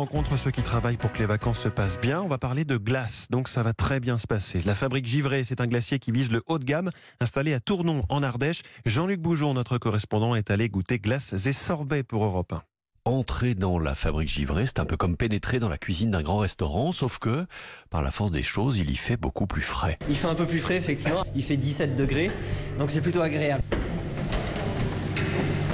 rencontre ceux qui travaillent pour que les vacances se passent bien. On va parler de glace, donc ça va très bien se passer. La fabrique Givray, c'est un glacier qui vise le haut de gamme, installé à Tournon, en Ardèche. Jean-Luc Boujon, notre correspondant, est allé goûter glaces et sorbets pour Europe 1. Entrer dans la fabrique Givray, c'est un peu comme pénétrer dans la cuisine d'un grand restaurant, sauf que, par la force des choses, il y fait beaucoup plus frais. Il fait un peu plus frais, effectivement. Il fait 17 degrés, donc c'est plutôt agréable.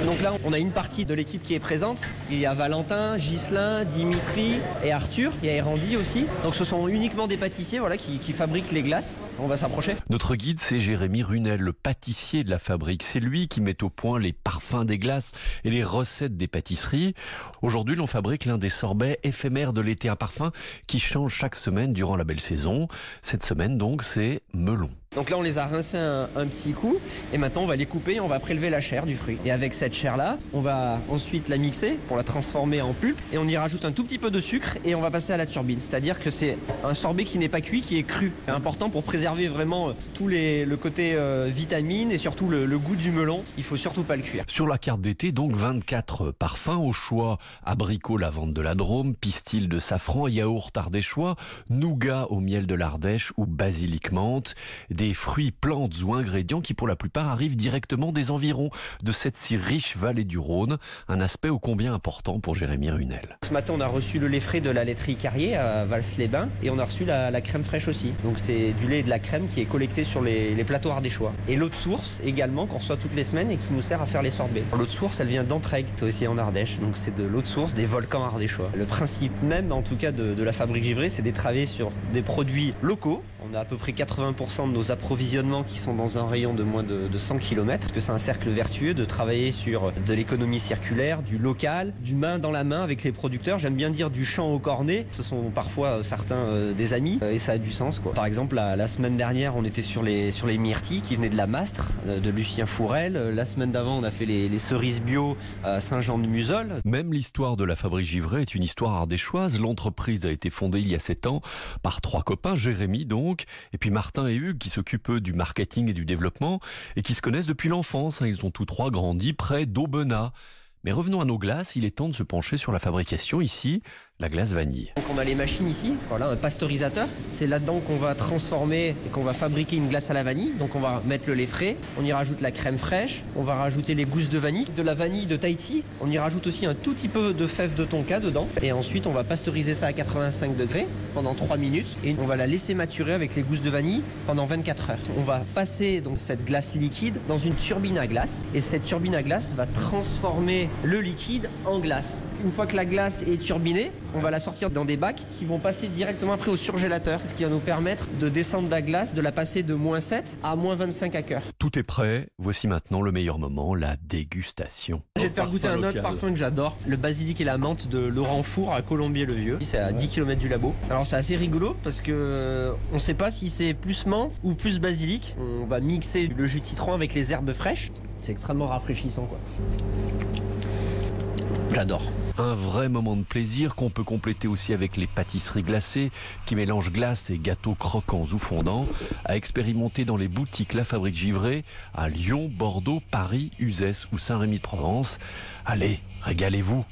Donc là, on a une partie de l'équipe qui est présente. Il y a Valentin, Ghislain, Dimitri et Arthur. Il y a Erandi aussi. Donc ce sont uniquement des pâtissiers voilà, qui, qui fabriquent les glaces. On va s'approcher. Notre guide, c'est Jérémy Runel, le pâtissier de la fabrique. C'est lui qui met au point les parfums des glaces et les recettes des pâtisseries. Aujourd'hui, l'on fabrique l'un des sorbets éphémères de l'été, un parfum qui change chaque semaine durant la belle saison. Cette semaine, donc, c'est melon. Donc là, on les a rincés un, petit coup. Et maintenant, on va les couper et on va prélever la chair du fruit. Et avec cette chair-là, on va ensuite la mixer pour la transformer en pulpe. Et on y rajoute un tout petit peu de sucre et on va passer à la turbine. C'est-à-dire que c'est un sorbet qui n'est pas cuit, qui est cru. C'est important pour préserver vraiment tout les, le côté euh, vitamine et surtout le, le, goût du melon. Il faut surtout pas le cuire. Sur la carte d'été, donc 24 parfums au choix. Abricot, lavande de la Drôme, pistil de safran, yaourt ardéchois, nougat au miel de l'Ardèche ou basilic menthe. Des fruits, plantes ou ingrédients qui pour la plupart arrivent directement des environs de cette si riche vallée du Rhône, un aspect ô combien important pour Jérémy Runel. Ce matin, on a reçu le lait frais de la laiterie Carrier à Vals-les-Bains et on a reçu la, crème fraîche aussi. Donc c'est du lait et de la crème qui est collecté sur les, plateaux ardéchois. Et l'eau de source également qu'on reçoit toutes les semaines et qui nous sert à faire les sorbets. L'eau de source, elle vient d'Entraigue, c'est aussi en Ardèche. Donc c'est de l'eau de source des volcans ardéchois. Le principe même, en tout cas, de, la fabrique Givray, c'est de travailler sur des produits locaux. On a à peu près 80% de nos approvisionnements qui sont dans un rayon de moins de, de 100 km. Que c'est un cercle vertueux de travailler sur de l'économie circulaire, du local, du main dans la main avec les producteurs. J'aime bien dire du champ au cornet. Ce sont parfois certains euh, des amis euh, et ça a du sens. Quoi. Par exemple, la, semaine dernière, on était sur les, sur les myrtilles qui venaient de la Mastre, euh, de Lucien Fourel. La semaine d'avant, on a fait les, les cerises bio à Saint-Jean-de-Musol. Même l'histoire de la fabrique Givray est une histoire ardéchoise. L'entreprise a été fondée il y a 7 ans par trois copains, Jérémy donc, et puis Martin et Hugues qui s'occupent du marketing et du développement et qui se connaissent depuis l'enfance. Ils ont tous trois grandi près d'Aubenas. Mais revenons à nos glaces, il est temps de se pencher sur la fabrication ici, la glace vanille. Donc on a les machines ici, voilà un pasteurisateur. C'est là-dedans qu'on va transformer et qu'on va fabriquer une glace à la vanille. Donc on va mettre le lait frais, on y rajoute la crème fraîche, on va rajouter les gousses de vanille, de la vanille de Tahiti. On y rajoute aussi un tout petit peu de fèves de tonka dedans. Et ensuite on va pasteuriser ça à 85 degrés pendant 3 minutes et on va la laisser maturer avec les gousses de vanille pendant 24 heures. On va passer donc cette glace liquide dans une turbine à glace et cette turbine à glace va transformer le liquide en glace. Une fois que la glace est turbinée, on va la sortir dans des bacs qui vont passer directement après au surgélateur. C'est ce qui va nous permettre de descendre la glace, de la passer de moins 7 à moins 25 à cœur. Tout est prêt. Voici maintenant le meilleur moment, la dégustation. Je vais te faire goûter un autre parfum que j'adore. Le basilic et la menthe de Laurent Four à Colombier-le-Vieux. C'est à 10 km du labo. Alors c'est assez rigolo parce que on ne sait pas si c'est plus menthe ou plus basilic. On va mixer le jus de citron avec les herbes fraîches. C'est extrêmement rafraîchissant quoi. J'adore. Un vrai moment de plaisir qu'on peut compléter aussi avec les pâtisseries glacées qui mélangent glace et gâteaux croquants ou fondants, à expérimenter dans les boutiques La Fabrique Givray à Lyon, Bordeaux, Paris, Uzès ou Saint-Rémy-de-Provence. Allez, régalez-vous